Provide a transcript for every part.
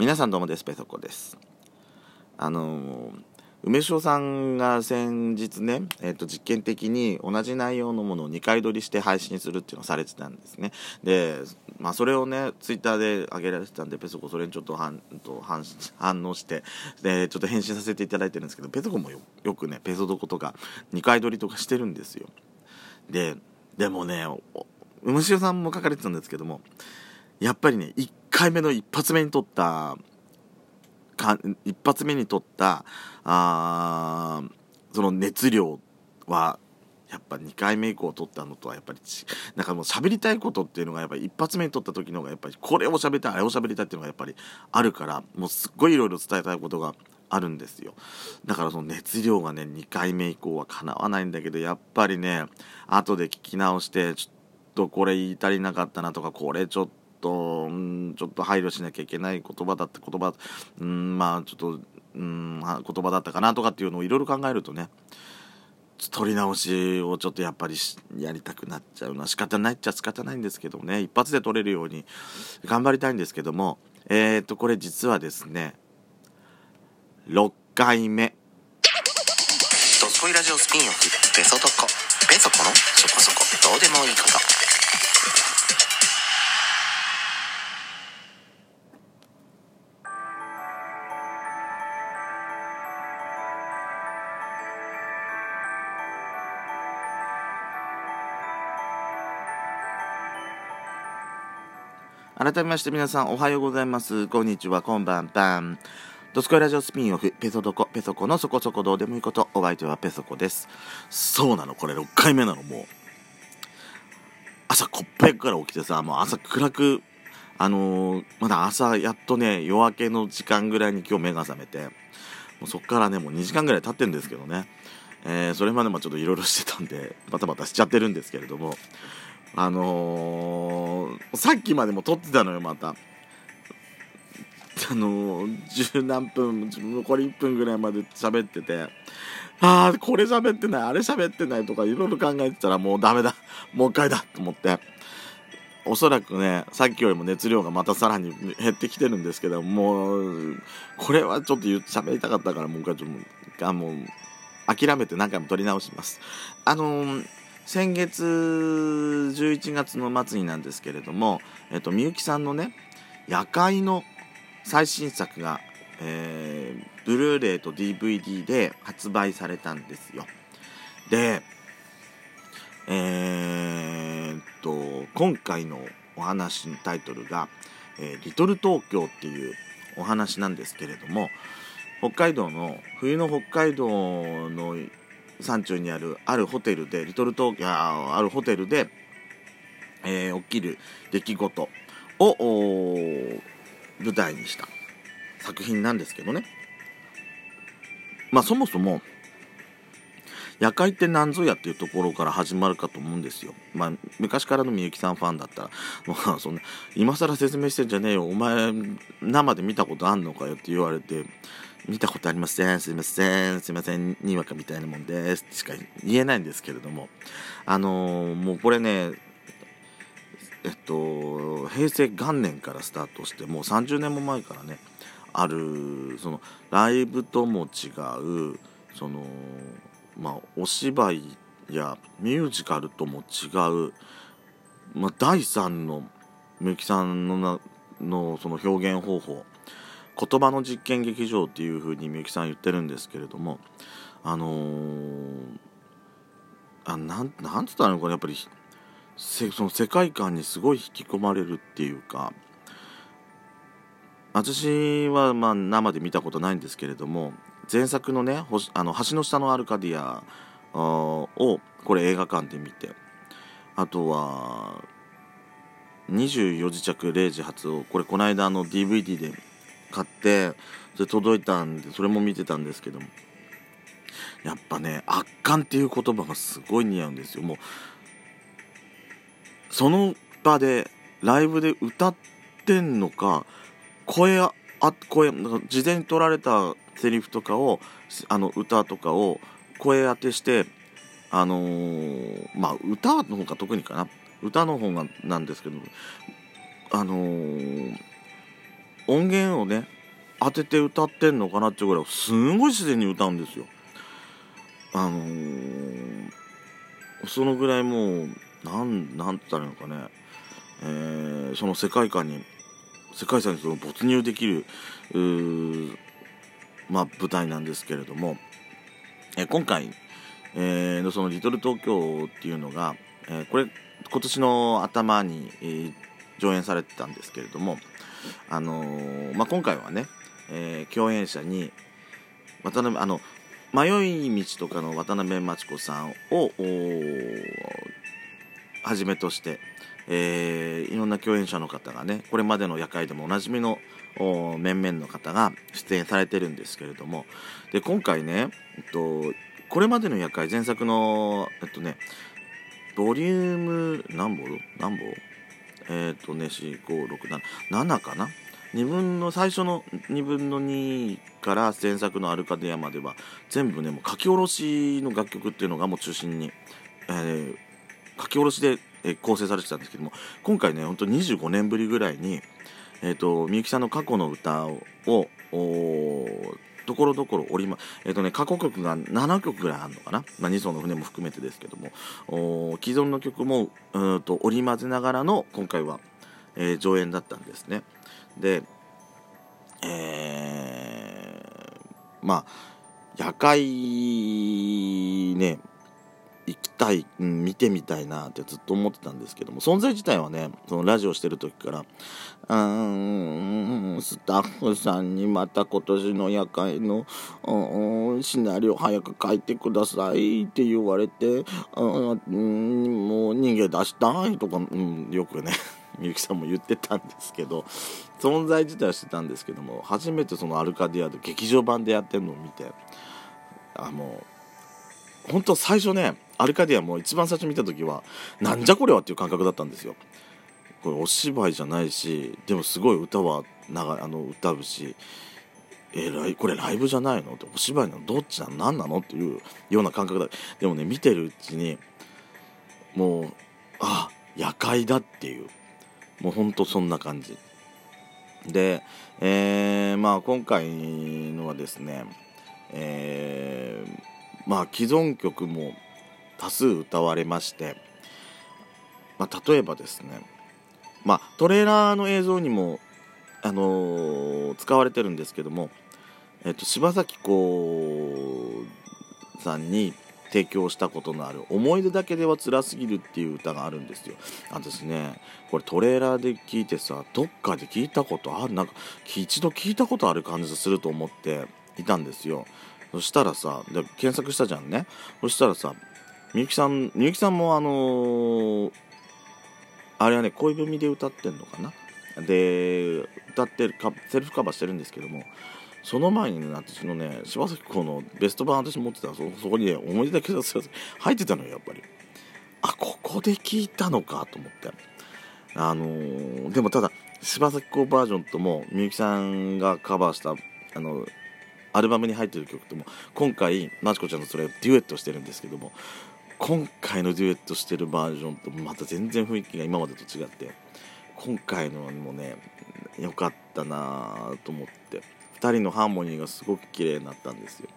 皆さんどうもですペソコです。あの梅塩さんが先日ね、えー、と実験的に同じ内容のものを2回撮りして配信するっていうのをされてたんですね。で、まあ、それをねツイッターで上げられてたんでペソコそれにちょっと反と反反応してでちょっと返信させていただいてるんですけどペソコもよよくねペソドコとか2回撮りとかしてるんですよ。ででもね梅塩さんも書かれてたんですけどもやっぱりね1回目の一発目に撮ったか一発目に撮ったあその熱量はやっぱ2回目以降撮ったのとはやっぱりなんかもう喋りたいことっていうのがやっぱり一発目に撮った時の方がやっぱりこれを喋りたいあれを喋りたいっていうのがやっぱりあるからもうすっごいいろいろ伝えたいことがあるんですよ。だからその熱量がね2回目以降はかなわないんだけどやっぱりね後で聞き直してちょっとこれ言い足りなかったなとかこれちょっと、うん、ちょっと配慮しなきゃいけない言葉だって言葉、うん、まあちょっと、うん、言葉だったかなとかっていうのをいろいろ考えるとね、取り直しをちょっとやっぱりやりたくなっちゃうのは仕方ないっちゃ仕方ないんですけどね、一発で取れるように頑張りたいんですけども、えー、っと、これ実はですね、6回目。ドスコイラジオスピンオフ、ペソドコ。ペソコのそこそこどうでもいいこと。改めまして皆さんおはようございます。こんにちは、こんばんぱん。ドスコイラジオスピンオフ、ペソドコ、ペソコのそこそこどうでもいいこと、お相手はペソコです。そうなの、これ6回目なの、もう。朝こっぱいから起きてさ、もう朝暗く、あのー、まだ朝やっとね、夜明けの時間ぐらいに今日目が覚めて、もうそっからね、もう2時間ぐらい経ってるんですけどね。えー、それまでもちょっといろいろしてたんで、バタバタしちゃってるんですけれども、あのー、さっきまでも撮ってたのよまた。あの、十何分残り1分ぐらいまで喋ってて。ああこれ喋ってないあれ喋ってないとかいろいろ考えてたらもうダメだ。もう一回だと思って。おそらくねさっきよりも熱量がまたさらに減ってきてるんですけどもうこれはちょっと喋りたかったからもう一回ちょっともう諦めて何回も撮り直します。あのー先月11月の末になんですけれども、えっと、みゆきさんのね夜会の最新作が、えー、ブルーレイと DVD で発売されたんですよ。でえー、っと今回のお話のタイトルが「えー、リトル東京」っていうお話なんですけれども北海道の冬の北海道の山中にあるあるホテルでリトル東京あるホテルで、えー、起きる出来事を舞台にした作品なんですけどねまあそもそも夜会って何ぞやっていうところから始まるかと思うんですよ。まあ、昔からのみゆきさんファンだったら、まあ、そんな、今更説明してんじゃねえよ。お前、生で見たことあんのかよって言われて、見たことありません、すいません、すいません、にわかみたいなもんです。しか言えないんですけれども、あのー、もうこれね、えっと、平成元年からスタートして、もう30年も前からね、ある、その、ライブとも違う、その、まあ、お芝居やミュージカルとも違う、まあ、第三のみゆきさんのなのその表現方法言葉の実験劇場っていうふうにみゆきさん言ってるんですけれどもあのー、あなんなんつったのかなやっぱりせその世界観にすごい引き込まれるっていうか私はまあ生で見たことないんですけれども前作のね「あの橋の下のアルカディア」をこれ映画館で見てあとは24時着0時発をこれこの間の DVD で買ってそれ届いたんでそれも見てたんですけども。やっぱね圧巻っていう言葉がすごい似合うんですよ。もうその場でライブで歌ってんのか声あ声事前に取られたセリフとかをあの歌とかを声当てしてあのー、まあ歌の方が特にかな。歌の方がなんですけどあのー音源をね当てて歌ってんのかなっていうぐらいすんごい自然に歌うんですよ。あのー、そのぐらいもうなんなんて言ったらいいのかね、えー、その世界観に世界遺産にその没入できるまあ、舞台なんですけれども、えー、今回、えー、のその「リトル東京」っていうのが、えー、これ今年の頭に、えー、上演されてたんですけれども、あのー、まあ、今回はね、えー、共演者に渡辺あの迷い道とかの渡辺真知子さんをはじめとして、えー、いろんな共演者の方がねこれまでの夜会でもおなじみの面々の方が出演されてるんですけれどもで今回ね、えっと、これまでの夜会前作のえっとねボリューム何本何本えっ、とね4567かな？2分の最初の2分の2から前作の「アルカディア」までは全部ねもう書き下ろしの楽曲っていうのがもう中心に、えー、書き下ろしでえ構成されてたんですけども今回ねほんと25年ぶりぐらいにえっ、とみゆきさんの過去の歌をところどころ折りま、えっ、ー、とね、過去曲が7曲ぐらいあるのかな。まあ、2層の船も含めてですけども、既存の曲もうんと織り交ぜながらの今回は、えー、上演だったんですね。で、えー、まあ、夜会ね、行きたい、うん、見てみたいなってずっと思ってたんですけども、存在自体はね、そのラジオしてる時から、うーん、スタッフさんにまた今年の夜会の、シナリオ早く書いてくださいって言われて、うん、もう逃げ出したいとか、うん、よくね、みゆきさんも言ってたんですけど、存在自体はしてたんですけども、初めてそのアルカディアで劇場版でやってるのを見て、あ、もう、本当最初ね、アルカディアも一番最初見た時はなんじゃこれはっていう感覚だったんですよ。これお芝居じゃないしでもすごい歌は長あの歌うしえー、これライブじゃないの？ってお芝居のどっちなの？何なの？っていうような感覚だ。でもね見てるうちにもうあ夜会だっていう。もうほんとそんな感じ。で、えー、まあ今回のはですねえー、まあ既存曲も多数歌われまして、まあ、例えばですね、まあ、トレーラーの映像にも、あのー、使われてるんですけども、えっと、柴咲コさんに提供したことのある「思い出だけでは辛すぎる」っていう歌があるんですよ。私ねこれトレーラーで聞いてさどっかで聞いたことある？なんか一度聞いたことある感じがすると思っていたんですよ。そしたらさで検索したじゃんねそしたらさみゆきさんみゆきさんもあのー、あれはね恋文で歌ってんのかな？で歌ってるセルフカバーしてるんですけどもその前にね私のね柴咲コウのベスト版私持ってたそそこにね思い出だけど入ってたのよやっぱり。あここで聞いたのかと思って。あのー、でもただ柴咲コウバージョンともみゆきさんがカバーしたあのアルバムに入ってる曲とも今回まちこちゃんとそれデュエットしてるんですけども今回のデュエットしてるバージョンとまた全然雰囲気が今までと違って今回のもね良かったなと思って2人のハーモニーがすごく綺麗になったんですよ。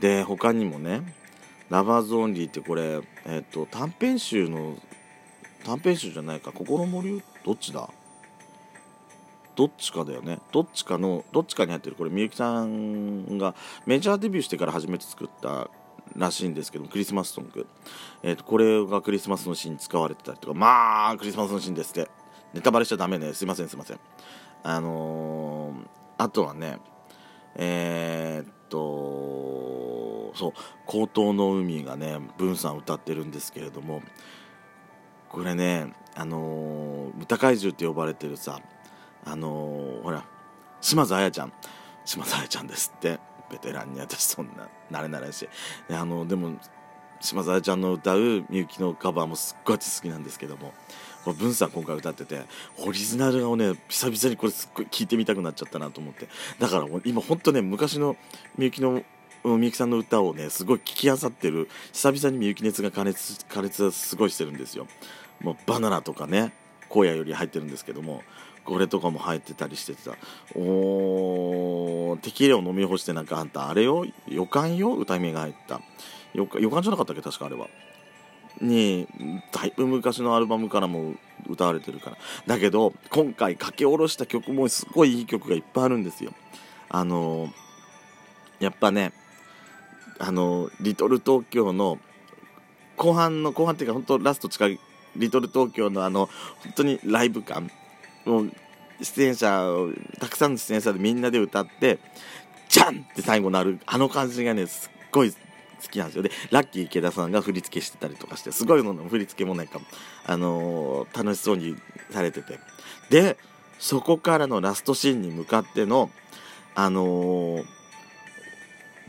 で他にもね「 LOVERS ONLY」ってこれ、えっと短編集の短編集じゃないか心もりどっちだ？どっちかだよね。どっちかのどっちかに入ってる。これみゆきさんがメジャーデビューしてから初めて作ったらしいんですけどクリスマスソング、えーと、これがクリスマスのシーンに使われてたりとかまあクリスマスのシーンですって。ネタバレしちゃダメね。すいませんすいません。あのー、あとはねえー、っとそう「高等の海」がね文さん歌ってるんですけれどもこれねあのー、歌怪獣って呼ばれてるさあのー、ほら島津亜矢ちゃん。島津亜矢ちゃんですって。ベテランに私そんな慣れならし。いあのでも島沢ちゃんの歌うみゆきのカバーもすっごい好きなんですけども。この文さん今回歌っててオリジナルをね久々にこれすっごい聴いてみたくなっちゃったなと思って。だから今ほんとね昔のみゆきのみゆきさんの歌をねすごい聴きあさってる久々にみゆき熱が加熱加熱すごいしてるんですよ。もうバナナとかね荒野より入ってるんですけども。これとかも入ってたりしてた。おーテキーラを飲み干してなんかあんた。あれよ予感よ？歌い目が入った。予感じゃなかったっけ？確かあれは。にだいぶ昔のアルバムからも歌われてるから。だけど今回書き下ろした曲もすごいいい曲がいっぱいあるんですよ。あのやっぱねあのリトル東京の後半の後半っていうか本当ラスト近いリトル東京のあの本当にライブ感。もう出演者たくさんの出演者でみんなで歌ってジャンって最後なるあの感じがねすっごい好きなんですよ。でラッキー池田さんが振り付けしてたりとかしてすごいの振り付けもなんか、あのー楽しそうにされてて。でそこからのラストシーンに向かってのあのー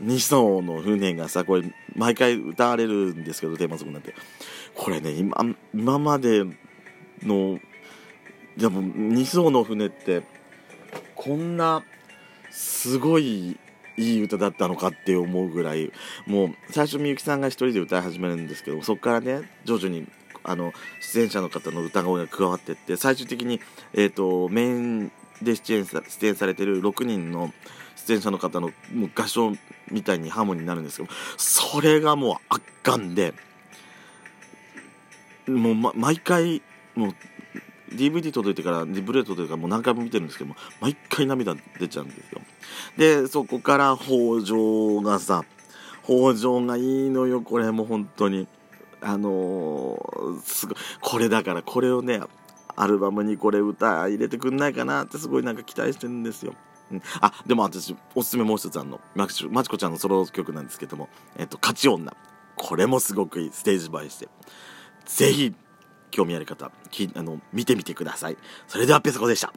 二層の船がさこれ毎回歌われるんですけどテーマソングなんて。これね今今までのでも二層の船ってこんなすごいいい歌だったのかって思うぐらいもう最初みゆきさんが一人で歌い始めるんですけどそこからね徐々にあの出演者の方の歌声が加わっていって最終的に、えー、とメインで出演さ出演されてる6人の出演者の方のもう合唱みたいにハーモニーになるんですけどそれがもう圧巻でもう、ま、毎回もう DVD 届いてからリブレート届いてかもう何回も見てるんですけども毎回涙出ちゃうんですよ。でそこから北条がさ北条がいいのよこれも本当に。あのーすごいこれだからこれをねアルバムにこれ歌入れてくんないかなってすごいなんか期待してるんですよ。うん。あでも私おすすめもう一つあの。まちまちこちゃんのソロ曲なんですけども「えっと、勝ち女」これもすごくいい。ステージ映えして。ぜひ興味ある方きあの見てみてください。それではペソコでした。